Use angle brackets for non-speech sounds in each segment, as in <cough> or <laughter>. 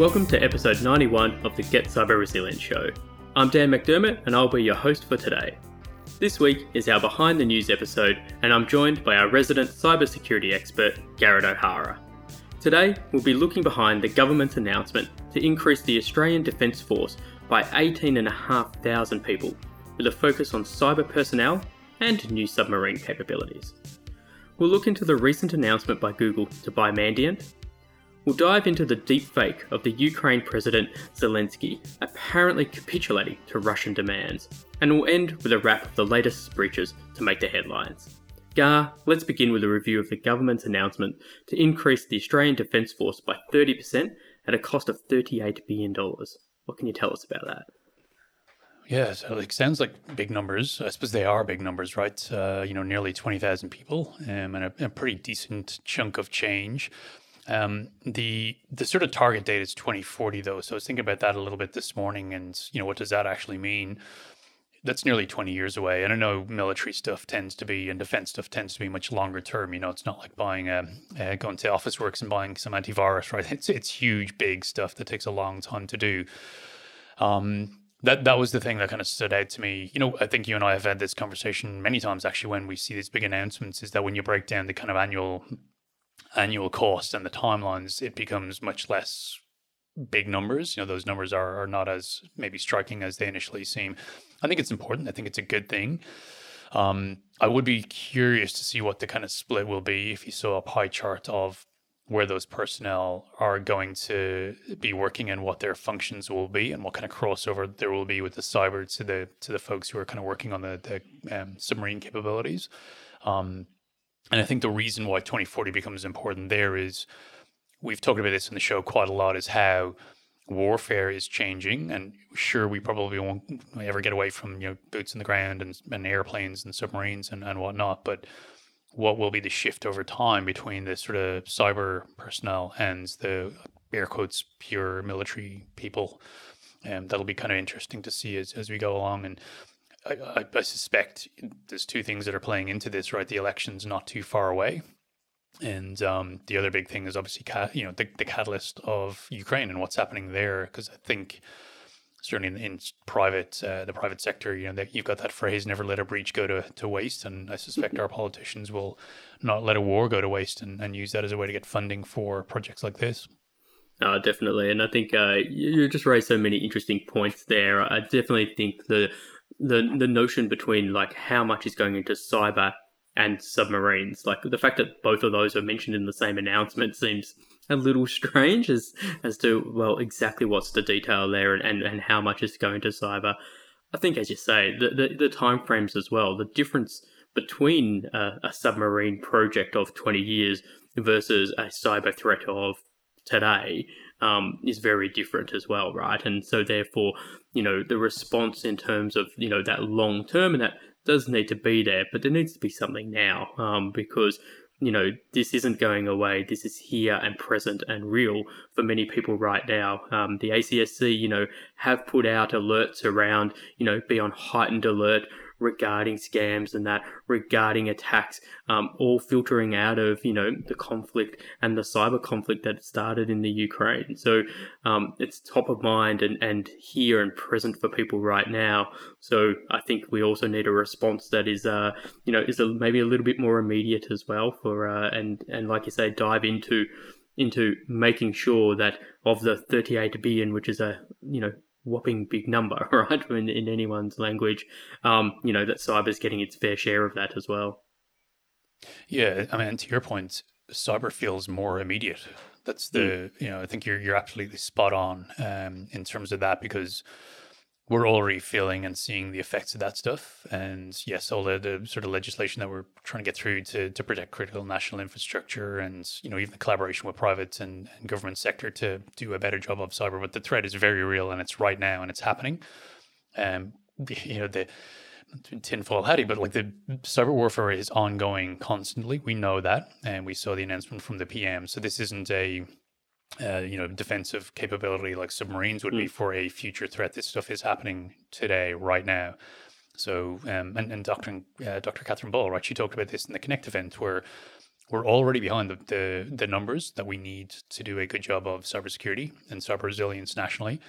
Welcome to episode 91 of the Get Cyber Resilient Show. I'm Dan McDermott and I'll be your host for today. This week is our Behind the News episode, and I'm joined by our resident cybersecurity expert, Garrett O'Hara. Today, we'll be looking behind the government's announcement to increase the Australian Defence Force by 18,500 people, with a focus on cyber personnel and new submarine capabilities. We'll look into the recent announcement by Google to buy Mandiant. We'll dive into the deep fake of the Ukraine President Zelensky apparently capitulating to Russian demands, and we'll end with a wrap of the latest breaches to make the headlines. Gar, let's begin with a review of the government's announcement to increase the Australian Defence Force by 30% at a cost of $38 billion. What can you tell us about that? Yeah, so it sounds like big numbers. I suppose they are big numbers, right? Uh, you know, nearly 20,000 people um, and a, a, pretty decent chunk of change. Um, the the sort of target date is 2040, though. So I was thinking about that a little bit this morning and, you know, what does that actually mean? that's nearly 20 years away. And I know military stuff tends to be and defense stuff tends to be much longer term. You know, it's not like buying a, uh, going to Officeworks and buying some antivirus, right? It's it's huge, big stuff that takes a long time to do. Um, that that was the thing that kind of stood out to me. You know, I think you and I have had this conversation many times actually when we see these big announcements. Is that when you break down the kind of annual annual cost and the timelines, it becomes much less big numbers. You know, those numbers are, are not as maybe striking as they initially seem. I think it's important. I think it's a good thing. Um, I would be curious to see what the kind of split will be if you saw a pie chart of where those personnel are going to be working and what their functions will be and what kind of crossover there will be with the cyber to the to the folks who are kind of working on the, the um, submarine capabilities. Um, and I think the reason why 2040 becomes important there is we've talked about this in the show quite a lot is how warfare is changing. And sure we probably won't ever get away from you know boots in the ground and, and airplanes and submarines and, and whatnot but what will be the shift over time between the sort of cyber personnel and the air quotes pure military people and um, that'll be kind of interesting to see as, as we go along. And I, I, suspect there's two things that are playing into this right the election's not too far away and um, the other big thing is obviously, ca- you know, the, the catalyst of Ukraine and what's happening there. Because I think certainly in, in private, uh, the private sector, you know, that you've got that phrase "never let a breach go to, to waste," and I suspect our politicians will not let a war go to waste and, and use that as a way to get funding for projects like this. Uh, definitely, and I think uh, you just raised so many interesting points there. I definitely think the the the notion between like how much is going into cyber and submarines. Like the fact that both of those are mentioned in the same announcement seems a little <laughs> strange as as to well exactly what's the detail there and, and, and how much is going to cyber. I think as you say, the, the, the time frames as well, the difference between a, a submarine project of 20 years versus a cyber threat of today um, is very different as well, right? And so therefore, you know, the response in terms of, you know, that long term and that does need to be there, but there needs to be something now um, because you know this isn't going away. This is here and present and real for many people right now. Um, the ACSC, you know, have put out alerts around, you know, be on heightened alert regarding scams and that regarding attacks, um, all filtering out of you know the conflict and the cyber conflict that started in the Ukraine. So um, it's top of mind and and here and present for people right now. So I think we also need a response that is uh you know is a, maybe a little bit more immediate as well for uh, and and like you say dive into into making sure that of the 38 billion, which is a you know whopping big number, <laughs> right? In, in anyone's language, um, you know that cyber's getting its fair share of that as well. Yeah, I mean, to your point, cyber feels more immediate. That's the mm. you know I think you're you're absolutely spot on um, in terms of that because we're already feeling and seeing the effects of that stuff. And yes, all the, the sort of legislation that we're trying to get through to, to protect critical national infrastructure and, you know, even the collaboration with private and, and government sector to do a better job of cyber. But the threat is very real and it's right now and it's happening. Um, <laughs> you know, the tinfoil hattie, but like the cyber warfare is ongoing constantly. We know that. And we saw the announcement from the PM. So this isn't a uh, you know, defensive capability like submarines would mm. be for a future threat. This stuff is happening today, right now. So, um, and, and Dr. Uh, Dr. Catherine Ball, right, she talked about this in the Connect event where we're already behind the, the, the numbers that we need to do a good job of cybersecurity and cyber resilience nationally.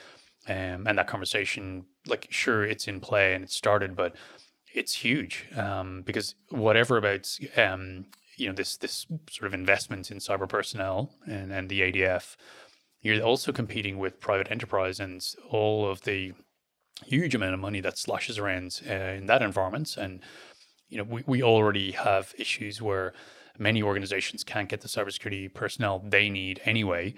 Um, and that conversation, like, sure, it's in play and it started, but it's huge um, because whatever about um, you know this this sort of investment in cyber personnel and, and the ADF, you're also competing with private enterprise and all of the huge amount of money that sloshes around uh, in that environment. And you know we, we already have issues where many organizations can't get the cybersecurity personnel they need anyway.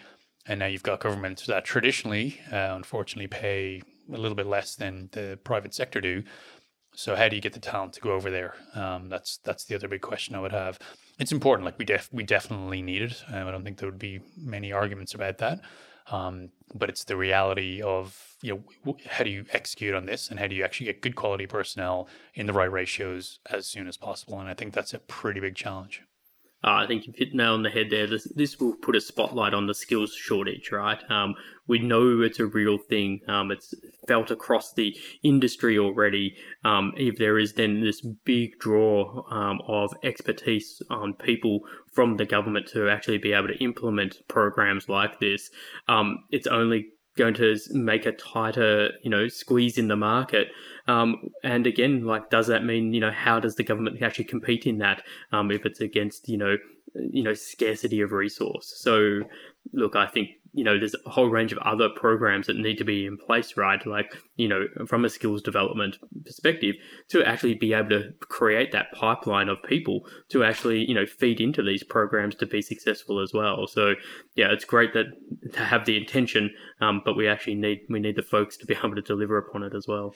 And now you've got governments that traditionally, uh, unfortunately, pay a little bit less than the private sector do. So how do you get the talent to go over there? Um, that's that's the other big question I would have. It's important. Like we def we definitely need it. Um, I don't think there would be many arguments about that. Um, but it's the reality of you know how do you execute on this, and how do you actually get good quality personnel in the right ratios as soon as possible? And I think that's a pretty big challenge. Uh, I think you've hit nail on the head there. This, this will put a spotlight on the skills shortage, right? Um, we know it's a real thing. Um, it's felt across the industry already. Um, if there is then this big draw um, of expertise on people from the government to actually be able to implement programs like this, um, it's only going to make a tighter, you know, squeeze in the market. Um, and again, like, does that mean, you know, how does the government actually compete in that um, if it's against, you know, you know, scarcity of resource? So, look, I think you know, there's a whole range of other programs that need to be in place, right? Like, you know, from a skills development perspective, to actually be able to create that pipeline of people to actually, you know, feed into these programs to be successful as well. So, yeah, it's great that to have the intention, um, but we actually need we need the folks to be able to deliver upon it as well.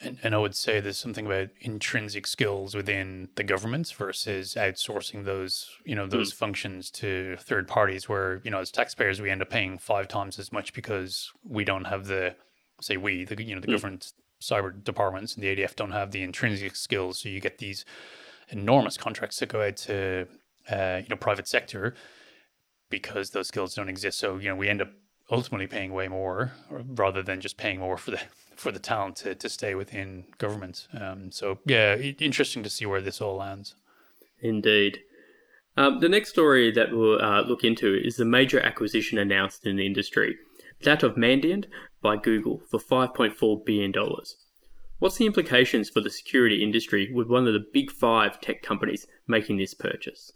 And, and I would say there's something about intrinsic skills within the governments versus outsourcing those, you know, those mm. functions to third parties where, you know, as taxpayers, we end up paying five times as much because we don't have the, say we, the, you know, the mm. government cyber departments and the ADF don't have the intrinsic skills. So you get these enormous contracts that go out to, uh, you know, private sector because those skills don't exist. So, you know, we end up ultimately paying way more rather than just paying more for the for the talent to, to stay within government. Um, so yeah, interesting to see where this all lands. Indeed. Um, the next story that we'll uh, look into is the major acquisition announced in the industry, that of Mandiant by Google for $5.4 billion. What's the implications for the security industry with one of the big five tech companies making this purchase?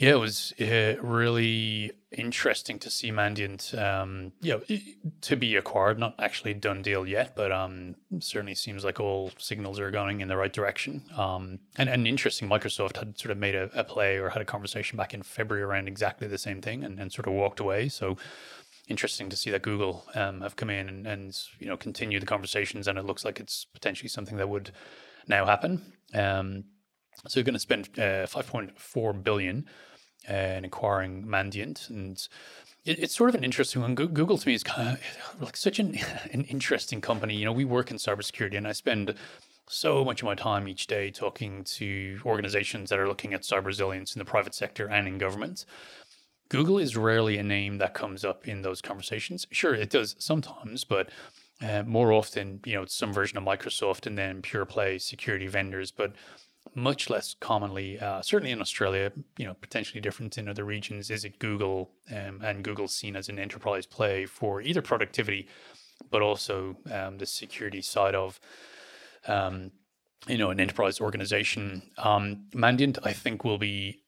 Yeah, it was uh, really interesting to see Mandiant, um, you know, to be acquired. Not actually done deal yet, but um, certainly seems like all signals are going in the right direction. Um, and, and interesting, Microsoft had sort of made a, a, play or had a conversation back in February around exactly the same thing, and, and sort of walked away. So interesting to see that Google um, have come in and, and you know continue the conversations, and it looks like it's potentially something that would now happen. Um, so we're going to spend uh, 5.4 billion and acquiring Mandiant. And it, it's sort of an interesting one. Google to me is kind of <laughs> like such an, <laughs> an interesting company. You know, we work in cybersecurity and I spend so much of my time each day talking to organizations that are looking at cyber resilience in the private sector and in government. Google is rarely a name that comes up in those conversations. Sure, it does sometimes, but uh, more often, you know, it's some version of Microsoft and then pure play security vendors. But much less commonly, uh, certainly in Australia, you know, potentially different in other regions, is it Google um, and Google's seen as an enterprise play for either productivity, but also um, the security side of, um, you know, an enterprise organization. Um, Mandiant, I think, will be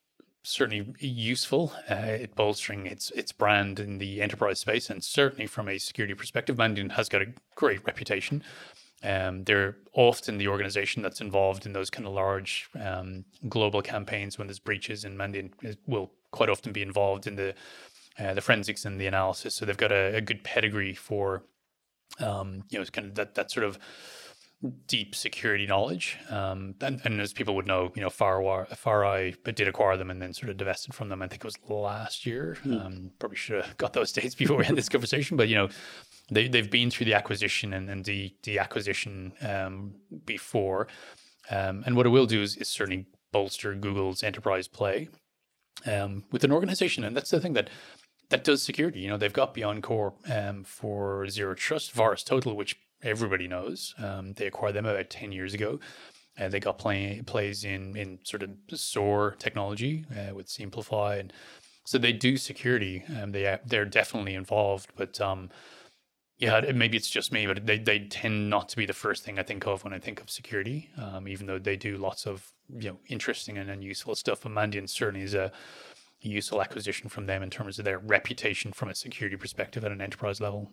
certainly useful uh, at bolstering its its brand in the enterprise space, and certainly from a security perspective, Mandiant has got a great reputation. Um, they're often the organization that's involved in those kind of large um, global campaigns when there's breaches, and Mandiant will quite often be involved in the uh, the forensics and the analysis. So they've got a, a good pedigree for um, you know kind of that that sort of deep security knowledge. Um, and, and, as people would know, you know, FireWire, FireEye did acquire them and then sort of divested from them. I think it was last year. Mm. Um, probably should have <laughs> got those dates before we had this conversation. But you know, they they've been through the acquisition and, and the the acquisition um, before, um, and what it will do is, is certainly bolster Google's enterprise play um, with an organization, and that's the thing that that does security. You know, they've got BeyondCorp um, for zero trust, VirusTotal, which everybody knows. Um, they acquired them about ten years ago. Uh, they got play, plays in in sort of SOAR technology uh, with Siemplify, and so they do security. Um, they they're definitely involved, but yeah, maybe it's just me, but they, they tend not to be the first thing I think of when I think of security, um, even though they do lots of you know interesting and, and useful stuff. But Mandiant certainly is a useful acquisition from them in terms of their reputation from a security perspective at an enterprise level.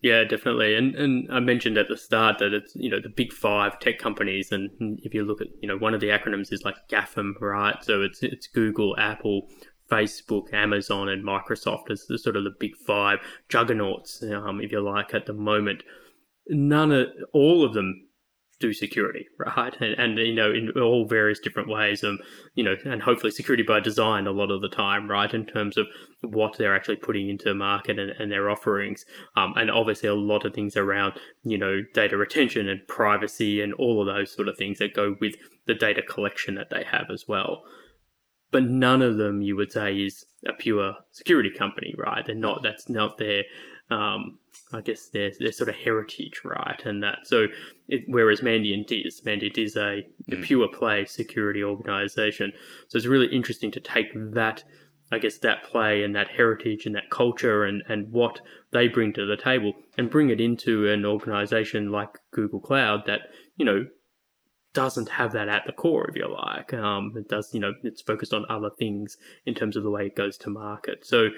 Yeah, definitely. And and I mentioned at the start that it's you know the big five tech companies, and if you look at you know one of the acronyms is like GAFAM, right? So it's it's Google, Apple, Facebook, Amazon, and Microsoft as the sort of the big five juggernauts, um, if you like, at the moment. None of all of them do security, <laughs> right? And, and you know, in all various different ways, um, you know, and hopefully security by design a lot of the time, right? In terms of what they're actually putting into the market and, and their offerings, um, and obviously a lot of things around, you know, data retention and privacy and all of those sort of things that go with the data collection that they have as well but none of them you would say is a pure security company, right? They're not. That's not their, um, I guess their their sort of heritage, right? And that so, it, whereas Mandiant is Mandiant is a, a mm. pure play security organization. So it's really interesting to take that. I guess that play and that heritage and that culture and, and what they bring to the table and bring it into an organization like Google Cloud that, you know, doesn't have that at the core, if you like. Um, it does, you know, it's focused on other things in terms of the way it goes to market. So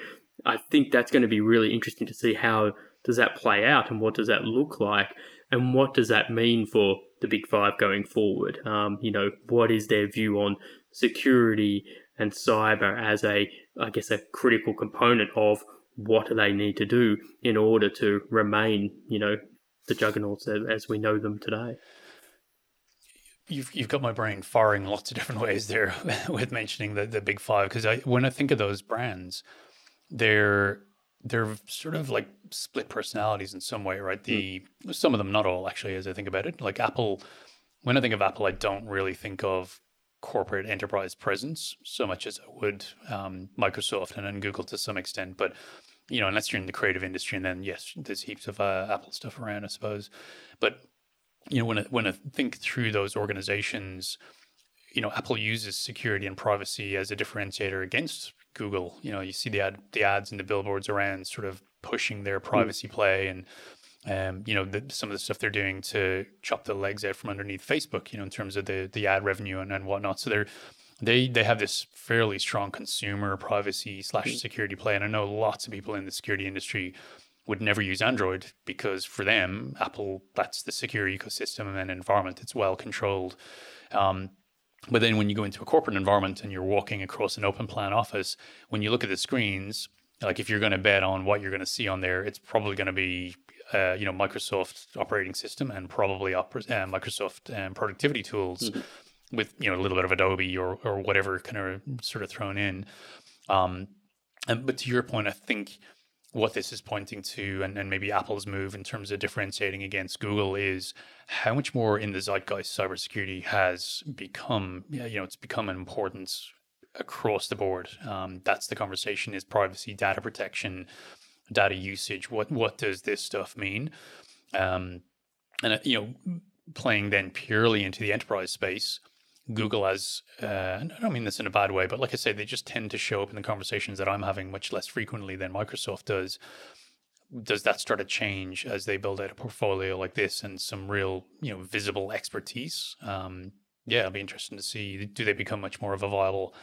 I think that's going to be really interesting to see how does that play out and what does that look like and what does that mean for the big five going forward. Um, you know, what is their view on security and cyber as a, I guess, a critical component of what do they need to do in order to remain, you know, the juggernauts as we know them today you've you've got my brain firing lots of different <laughs> ways there with mentioning the the big five because I when I think of those brands, they're they're sort of like split personalities in some way, right? The mm. some of them, not all, actually, as I think about it. Like Apple, when I think of Apple, I don't really think of corporate enterprise presence so much as I would um, Microsoft and then Google to some extent, but you know, unless you're in the creative industry, and then yes, there's heaps of uh, Apple stuff around, I suppose. But you know, when I, when I think through those organizations, you know, Apple uses security and privacy as a differentiator against Google. You know, you see the ad, the ads and the billboards around sort of pushing their hmm. privacy play and um, you know, the, some of the stuff they're doing to chop the legs out from underneath Facebook, you know, in terms of the the ad revenue and, and whatnot. So they're they they have this fairly strong consumer privacy slash hmm. security play. And I know lots of people in the security industry would never use Android because for them, Apple, that's the secure ecosystem and environment. It's well controlled. Um, but then when you go into a corporate environment and you're walking across an open plan office, when you look at the screens, like if you're going to bet on what you're going to see on there, it's probably going to be, uh, you know, Microsoft operating system and probably uh, Microsoft um, productivity tools mm-hmm. with, you know, a little bit of Adobe or, or whatever kind of sort of thrown in. Um, and, but to your point, I think what this is pointing to, and, and maybe Apple's move in terms of differentiating against Google, is how much more in the zeitgeist cybersecurity has become. You know, it's become an importance across the board. Um, that's the conversation: is privacy, data protection, data usage. What what does this stuff mean? Um, and uh, you know, playing then purely into the enterprise space Google as, uh, I don't mean this in a bad way, but like I say, they just tend to show up in the conversations that I'm having much less frequently than Microsoft does. Does that start to change as they build out a portfolio like this and some real, you know, visible expertise? Um, yeah, it'll be interesting to see. Do they become much more of a viable,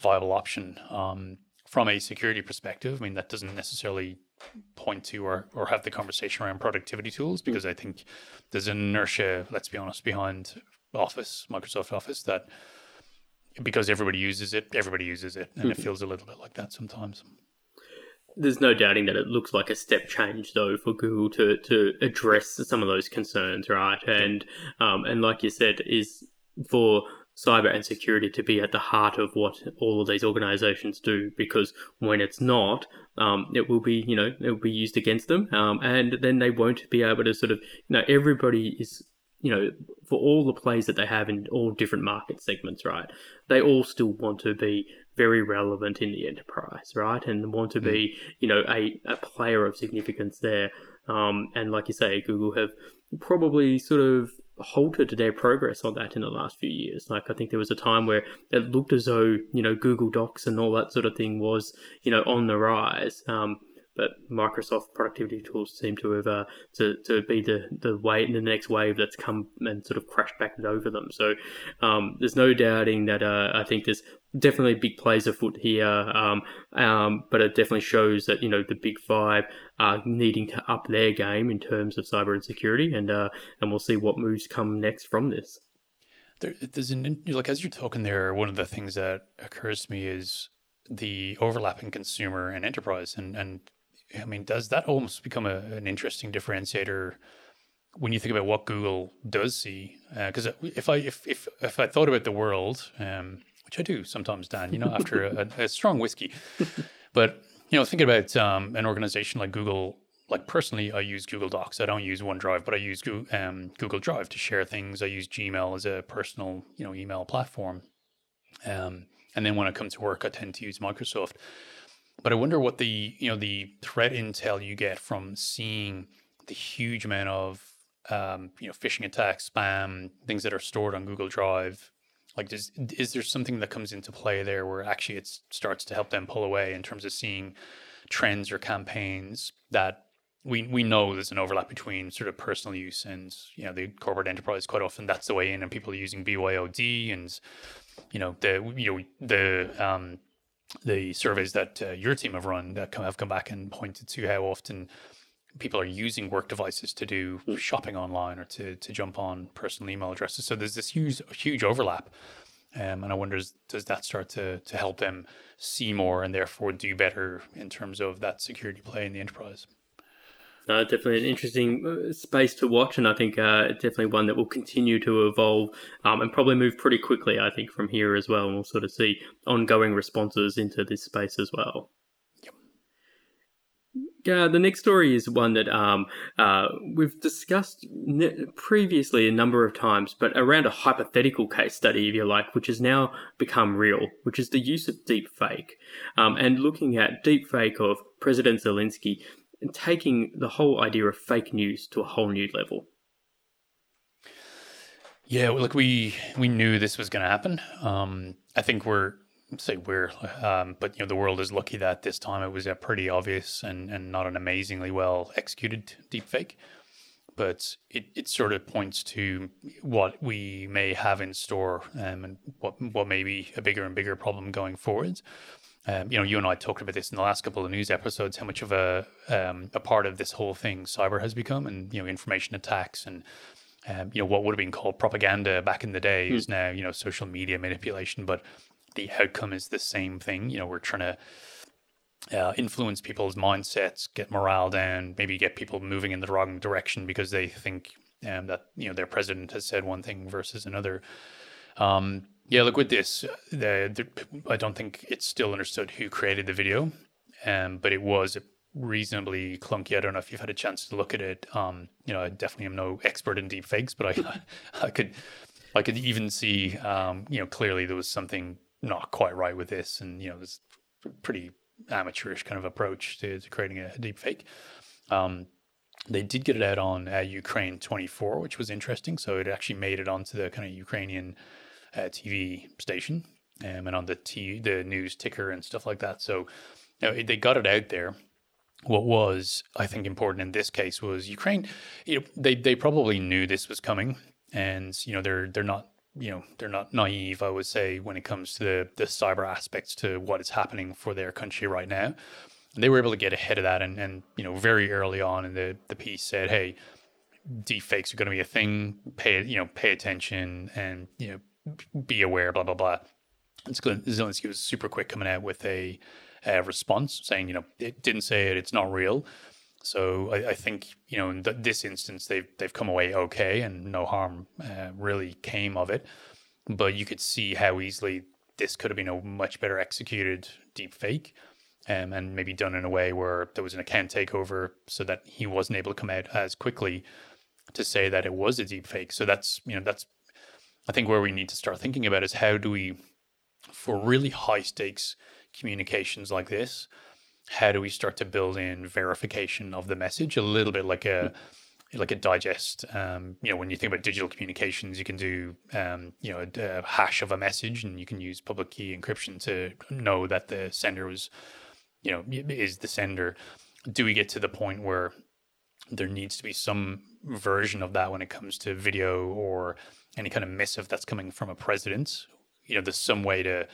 viable option um, from a security perspective? I mean, that doesn't necessarily point to or, or have the conversation around productivity tools because I think there's inertia, let's be honest, behind Office, Microsoft Office, that because everybody uses it, everybody uses it, and mm-hmm. it feels a little bit like that sometimes. There's no doubting that it looks like a step change, though, for Google to, to address some of those concerns, right? And um, and like you said, is for cyber and security to be at the heart of what all of these organizations do because when it's not um, it will be you know it will be used against them um, and then they won't be able to sort of you know everybody is you know, for all the plays that they have in all different market segments, right? They all still want to be very relevant in the enterprise, right? And want to be, mm. you know, a, a player of significance there. Um, and like you say, Google have probably sort of halted their progress on that in the last few years. Like I think there was a time where it looked as though you know Google Docs and all that sort of thing was you know on the rise. Um, but Microsoft productivity tools seem to have uh, to, to be the the way the next wave that's come and sort of crashed back over them. So um, there's no doubting that uh, I think there's definitely big plays afoot here, um, um, but it definitely shows that you know the big five are needing to up their game in terms of cyber and security, and uh, and we'll see what moves come next from this. There, there's an like as you're talking there, one of the things that occurs to me is the overlapping consumer and enterprise, and and I mean, does that almost become a, an interesting differentiator when you think about what Google does see? Because uh, if I if, if if I thought about the world, um, which I do sometimes, Dan, you know, after a, a, strong whiskey, <laughs> but you know, thinking about um, an organization like Google. Like personally, I use Google Docs. I don't use OneDrive, but I use Google, um, Google Drive to share things. I use Gmail as a personal, you know, email platform. Um, and then when I come to work, I tend to use Microsoft. But I wonder what the you know the threat intel you get from seeing the huge amount of um, you know phishing attacks, spam, things that are stored on Google Drive. Like, does is there something that comes into play there where actually it starts to help them pull away in terms of seeing trends or campaigns that we we know there's an overlap between sort of personal use and you know the corporate enterprise. Quite often, that's the way in, and people are using BYOD and you know the you know the um, the surveys that uh, your team have run that come, have come back and pointed to how often people are using work devices to do hmm. shopping online or to, to jump on personal email addresses. So there's this huge huge overlap. Um, and I wonder, does that start to, to help them see more and therefore do better in terms of that security play in the enterprise? Uh, definitely an interesting uh, space to watch, and I think uh, definitely one that will continue to evolve um, and probably move pretty quickly. I think from here as well, and we'll sort of see ongoing responses into this space as well. Yeah, the next story is one that um, uh, we've discussed ne- previously a number of times, but around a hypothetical case study, if you like, which has now become real, which is the use of deepfake. Um, and looking at deepfake of President Zelensky and taking the whole idea of fake news to a whole new level. Yeah, look, we we knew this was going to happen. Um, I think we're say we're, um, but you know, the world is lucky that this time it was a pretty obvious and and not an amazingly well executed deepfake. But it, it sort of points to what we may have in store um, and what what may be a bigger and bigger problem going forward. Um, you know, you and I talked about this in the last couple of news episodes. How much of a um, a part of this whole thing cyber has become, and you know, information attacks and um, you know what would have been called propaganda back in the day mm. is now you know social media manipulation. But the outcome is the same thing. You know, we're trying to uh, influence people's mindsets, get morale down, maybe get people moving in the wrong direction because they think um, that you know their president has said one thing versus another. Um, yeah, look with this, the, the, I don't think it's still understood who created the video, um, but it was reasonably clunky. I don't know if you've had a chance to look at it. Um, you know, I definitely am no expert in deep fakes, but I, <laughs> I could, I could even see, um, you know, clearly there was something not quite right with this, and you know, this pretty amateurish kind of approach to, to creating a, a deep fake. Um, they did get it out on uh, Ukraine 24, which was interesting. So it actually made it onto the kind of Ukrainian uh, TV station um, and on the t- the news ticker and stuff like that. So you know, they got it out there. What was, I think, important in this case was Ukraine. You know, they they probably knew this was coming, and you know they're they're not you know they're not naive. I would say when it comes to the the cyber aspects to what is happening for their country right now. they were able to get ahead of that, and and you know very early on in the the piece said, hey, deepfakes are going to be a thing. Pay you know pay attention, and you know be aware, blah blah blah. And Zelensky was super quick coming out with a, a, response saying, you know, it didn't say it, it's not real. So I, I think you know in th- this instance they've they've come away okay and no harm uh, really came of it. But you could see how easily this could have been a much better executed deep fake. Um, and maybe done in a way where there was an account takeover so that he wasn't able to come out as quickly to say that it was a deep fake. So that's you know that's I think where we need to start thinking about is how do we, for really high stakes communications like this, how do we start to build in verification of the message a little bit like a like a digest. Um, you know, when you think about digital communications, you can do um, you know a, a, hash of a message, and you can use public key encryption to know that the sender was, you know, is the sender. Do we get to the point where there needs to be some version of that when it comes to video or any kind of missive that's coming from a president? You know, there's some way to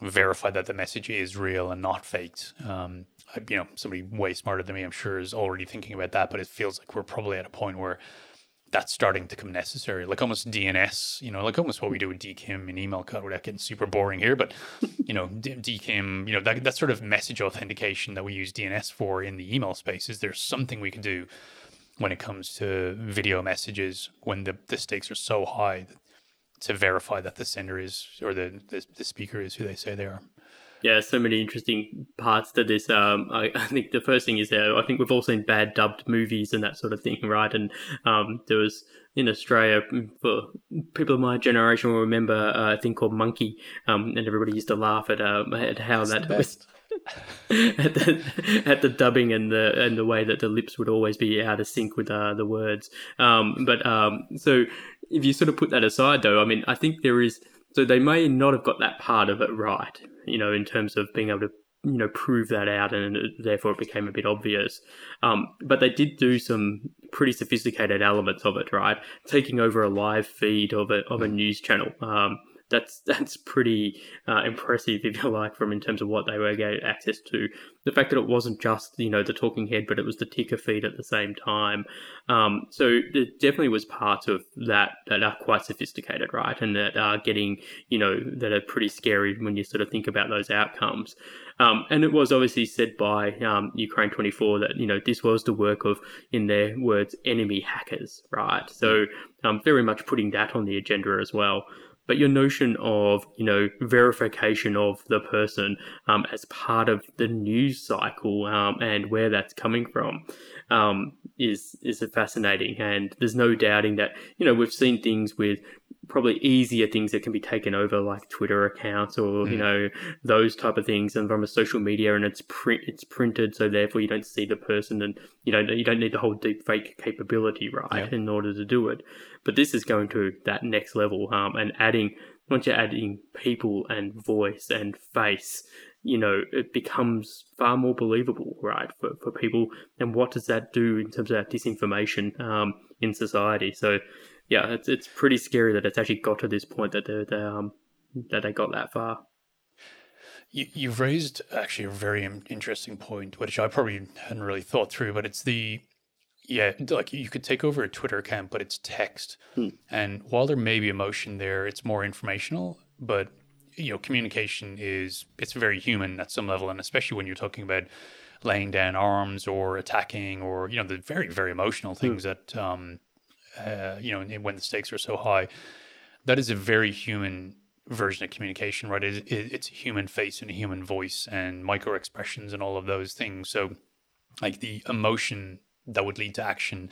verify that the message is real and not faked. Um, you know, somebody way smarter than me, I'm sure, is already thinking about that. But it feels like we're probably at a point where that's starting to come necessary, like almost DNS. You know, like almost what we do with DKIM and email Cut. without getting super boring here. But you know, DKIM, you know, that that sort of message authentication that we use DNS for in the email space. Is there something we can do when it comes to video messages when the, the stakes are so high to verify that the sender is or the, the, the speaker is who they say they are? Yeah, so many interesting parts to this. Um, I, <laughs> I, think the first thing is that I think we've all seen bad dubbed movies and that sort of thing, <laughs> right? And um, there was in Australia, mm, for people of my generation will remember uh, a thing called Monkey, um, and everybody used to laugh at, uh, at how That's that was. <laughs> at, the, at the dubbing and the and the way that the lips would always be out of sync with uh, the words. Um, but um, so if you sort of put that aside, though, I mean, I think there is. So they may not have got that part of it right you know, in terms of being able to you know prove that out and therefore it became a bit obvious. Um, but they did do some pretty sophisticated elements of it right? Taking over a live feed of a, of a news channel. Um, that's <laughs> that's pretty uh, impressive, if you like, from in terms of what they were getting access to. The fact that it wasn't just you know the talking head, but it was the ticker feed at the same time. Um, so it definitely was parts of that that are quite sophisticated, right, and that are getting you know that are pretty scary when you sort of think about those outcomes. Um, and it was obviously said by um, Ukraine 24 that you know this was the work of, in their words, enemy hackers, right? So um, very much putting that on the agenda as well but your notion of you know verification of the person um, as part of the news cycle um, and where that's coming from um, is is fascinating and there's no doubting that you know we've seen things with probably easier things that can be taken over like Twitter accounts or mm. you know those type of things and from a social media and it's print it's printed so therefore you don't see the person and you know you don't need the whole deep fake capability right yeah. in order to do it but this is going to that next level um, and adding once you're adding people and voice and face you know it becomes far more believable right for, for people and what does that do in terms of that disinformation um, in society so yeah, it's it's pretty scary that it's actually got to this point that they, they um that they got that far. You, you've raised actually a very interesting point, which I probably hadn't really thought through, but it's the yeah, like you could take over a Twitter account, but it's text, hmm. and while there may be emotion there, it's more informational. But you know, communication is it's very human at some level, and especially when you're talking about laying down arms or attacking or you know the very very emotional hmm. things hmm. that um, uh, you know, when the stakes are so high, that is a very human version of communication, right? It, it, it's a human face and a human voice and micro expressions and all of those things. So, like the emotion that would lead to action,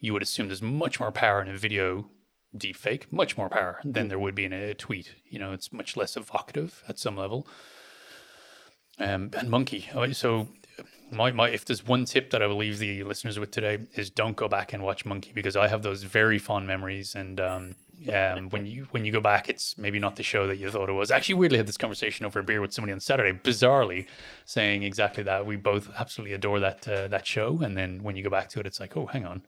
you would assume there's much more power in a video deepfake, much more power than there would be in a tweet. You know, it's much less evocative at some level. Um, and monkey. Oh, so my, my if there's one tip that I will leave the listeners with today is don't go back and watch Monkey because I have those very fond memories and um, um, when you when you go back, it's maybe not the show that you thought it was. Actually, weirdly, had this conversation over a beer with somebody on Saturday, bizarrely saying exactly that. We both absolutely adore that uh, that show, and then when you go back to it, it's like, oh, hang on,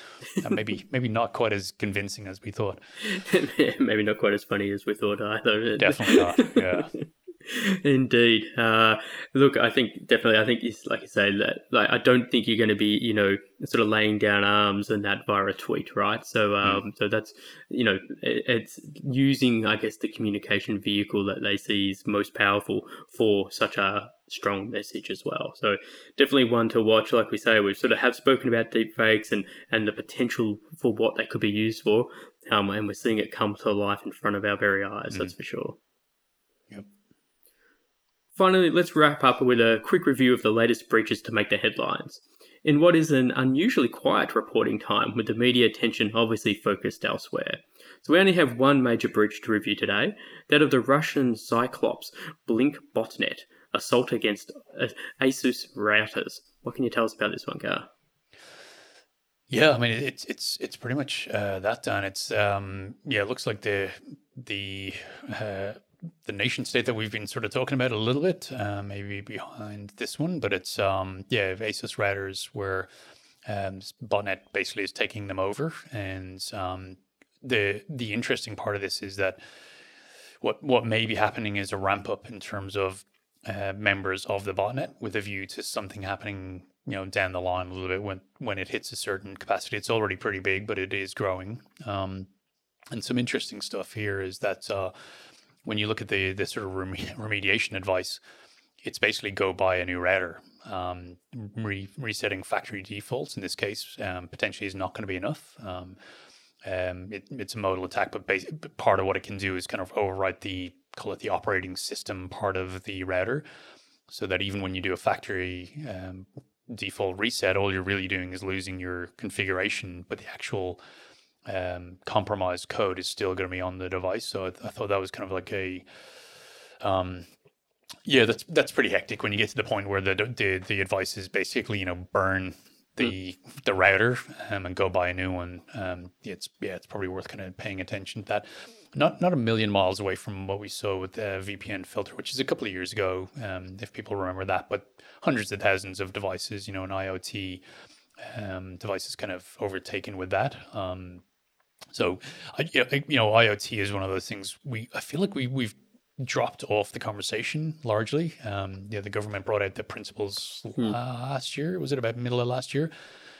<laughs> maybe maybe not quite as convincing as we thought. <laughs> maybe not quite as funny as we thought either. Definitely not. Yeah. <laughs> Indeed. Uh, look, I think definitely. I think it's like you say that. Like, I don't think you're going to be, you know, sort of laying down arms and that via a tweet, right? So, hmm. um, mm. so that's, you know, it, it's using, I guess, the communication vehicle that they see is most powerful for such a strong message as well. So, definitely one to watch. Like we say, we sort of have spoken about deepfakes and and the potential for what they could be used for, um, and we're seeing it come to life in front of our very eyes. Mm. That's for sure. Finally, let's wrap up with a quick review of the latest breaches to make the headlines. In what is an unusually quiet reporting time, with the media attention obviously focused elsewhere. So we only have one major breach to review today, that of the Russian Cyclops Blink botnet assault against uh, Asus routers. What can you tell us about this one, Gar? Yeah, I mean it's it's it's pretty much uh, that done. It's um, yeah, it looks like the the uh, the nation state that we've been sort of talking about a little bit, uh, maybe behind this one, but it's um, yeah, ASUS routers where um, botnet basically is taking them over, and um, the the interesting part of this is that what what may be happening is a ramp up in terms of uh, members of the botnet with a view to something happening you know down the line a little bit when when it hits a certain capacity. It's already pretty big but it is growing. Um, and some interesting stuff here is that uh, when you look at the the sort of <laughs> remediation advice it's basically go buy a new router. Um, re- resetting factory defaults in this case um, potentially is not going to be enough. Um, um, it, it's a modal attack, but bas- part of what it can do is kind of overwrite the call it the operating system part of the router, so that even when you do a factory um, default reset, all you're really doing is losing your configuration, but the actual um, compromised code is still going to be on the device. So I, th- I, thought that was kind of like a um, yeah, that's that's pretty hectic when you get to the point where the the the advice is basically you know burn the mm. the router um, and go buy a new one. Um, it's yeah, it's probably worth kind of paying attention to that. Not not a million miles away from what we saw with the VPNFilter, which is a couple of years ago, um, if people remember that. But hundreds of thousands of devices, you know, an IoT um, devices kind of overtaken with that. So, I, you know, IoT is one of those things we I feel like we we've dropped off the conversation largely. Um, yeah, the government brought out the principles hmm. last year. Was it about middle of last year?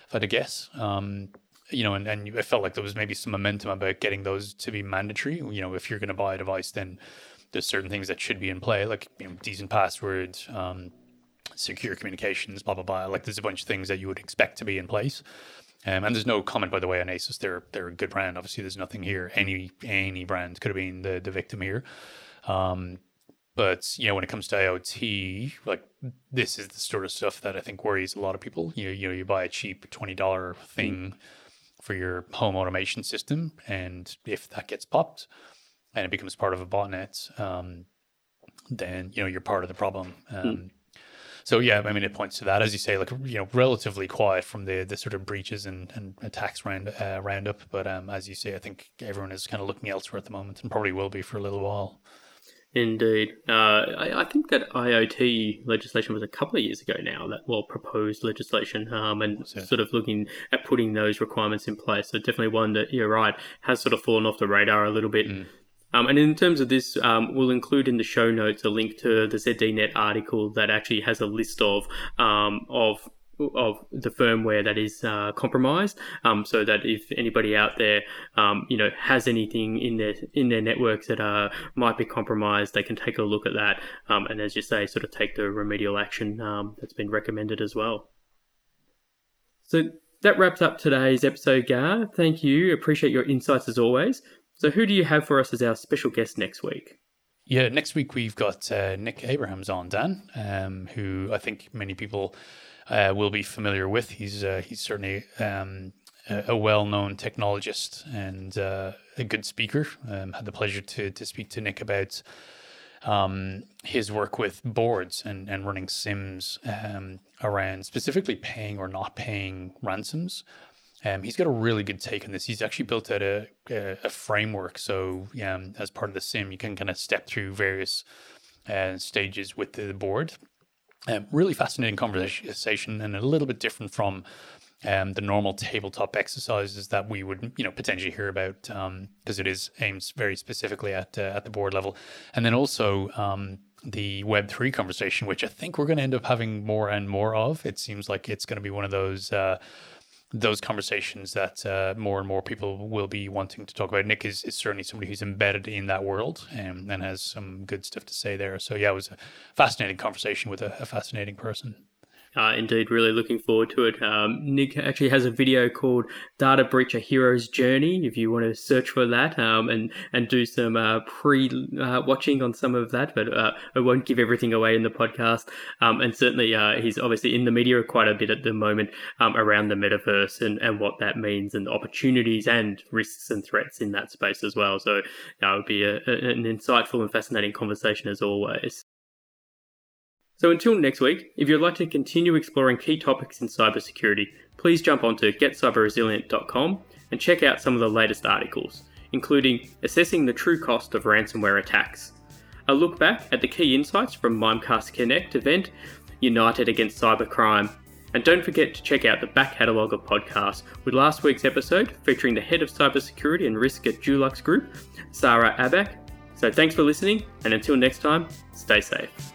If I had to guess. Um, you know, and, and it felt like there was maybe some momentum about getting those to be mandatory. You know, if you're going to buy a device, then there's certain things that should be in play, like you know, decent passwords, um, secure communications, blah blah blah. Like there's a bunch of things that you would expect to be in place. Um, and there's no comment, by the way, on Asus. They're they're a good brand. Obviously, there's nothing here. Any any brand could have been the the victim here. Um, but you know, when it comes to IoT, like this is the sort of stuff that I think worries a lot of people. You know, you know, you buy a cheap twenty dollar thing for your home automation system, and if that gets popped and it becomes part of a botnet, um, then you know you're part of the problem. Hmm. Um, mm. So yeah, I mean, it points to that, as you say, like you know, relatively quiet from the the sort of breaches and, and attacks round uh, roundup. But um, as you say, I think everyone is kind of looking elsewhere at the moment, and probably will be for a little while. Indeed. Uh, I, I, think that IoT legislation was a couple of years ago now, that well proposed legislation, um, and sort of looking at putting those requirements in place. So definitely one that you're right has sort of fallen off the radar a little bit. Mm. Um, and in terms of this, um, we'll include in the show notes a link to the ZDNet article that actually has a list of um, of of the firmware that is uh, compromised, um, so that if anybody out there, um, you know, has anything in their in their networks that uh, might be compromised, they can take a look at that, um, and as you say, sort of take the remedial action um, that's been recommended as well. So that wraps up today's episode, Gar. Thank you. Appreciate your insights as always. So, who do you have for us as our special guest next week? Yeah, next week we've got uh, Nick Abrahams on, Dan, um, who I think many people uh, will be familiar with. He's uh, he's certainly um, a, well-known technologist and uh, a good speaker. Um, had the pleasure to to speak to Nick about um, his work with boards and, and running sims um, around specifically paying or not paying ransoms. Um, he's got a really good take on this. He's actually built out a, a, a framework. So, um, as part of the sim, you can kind of step through various uh, stages with the board um, really fascinating conversation and a little bit different from um, the normal tabletop exercises that we would, you know, potentially hear about because um, it is aimed very specifically at uh, at the board level, and then also um, the Web three conversation, which I think we're going to end up having more and more of. It seems like it's going to be one of those. Uh, those conversations that uh, more and more people will be wanting to talk about. Nick is, is certainly somebody who's embedded in that world um, and has some good stuff to say there. So, yeah, it was a fascinating conversation with a, a fascinating person. Uh, indeed, really looking forward to it. Um, Nick actually has a video called "Data Breach: A Hero's Journey." If you want to search for that um, and and do some uh, pre uh, watching on some of that, but uh, I won't give everything away in the podcast. Um, and certainly, uh, he's obviously in the media quite a bit at the moment um, around the metaverse and, and what that means and opportunities and risks and threats in that space as well. So, it would be a, an insightful and fascinating conversation as always. So until next week, if you'd like to continue exploring key topics in cybersecurity, please jump onto getcyberresilient.com and check out some of the latest articles, including Assessing the True Cost of Ransomware Attacks, a look back at the key insights from Mimecast Connect event, United Against Cybercrime, and don't forget to check out the back catalogue of podcasts with last week's episode featuring the head of cybersecurity and risk at Dulux Group, Sarah Abak. So thanks for listening, and until next time, stay safe.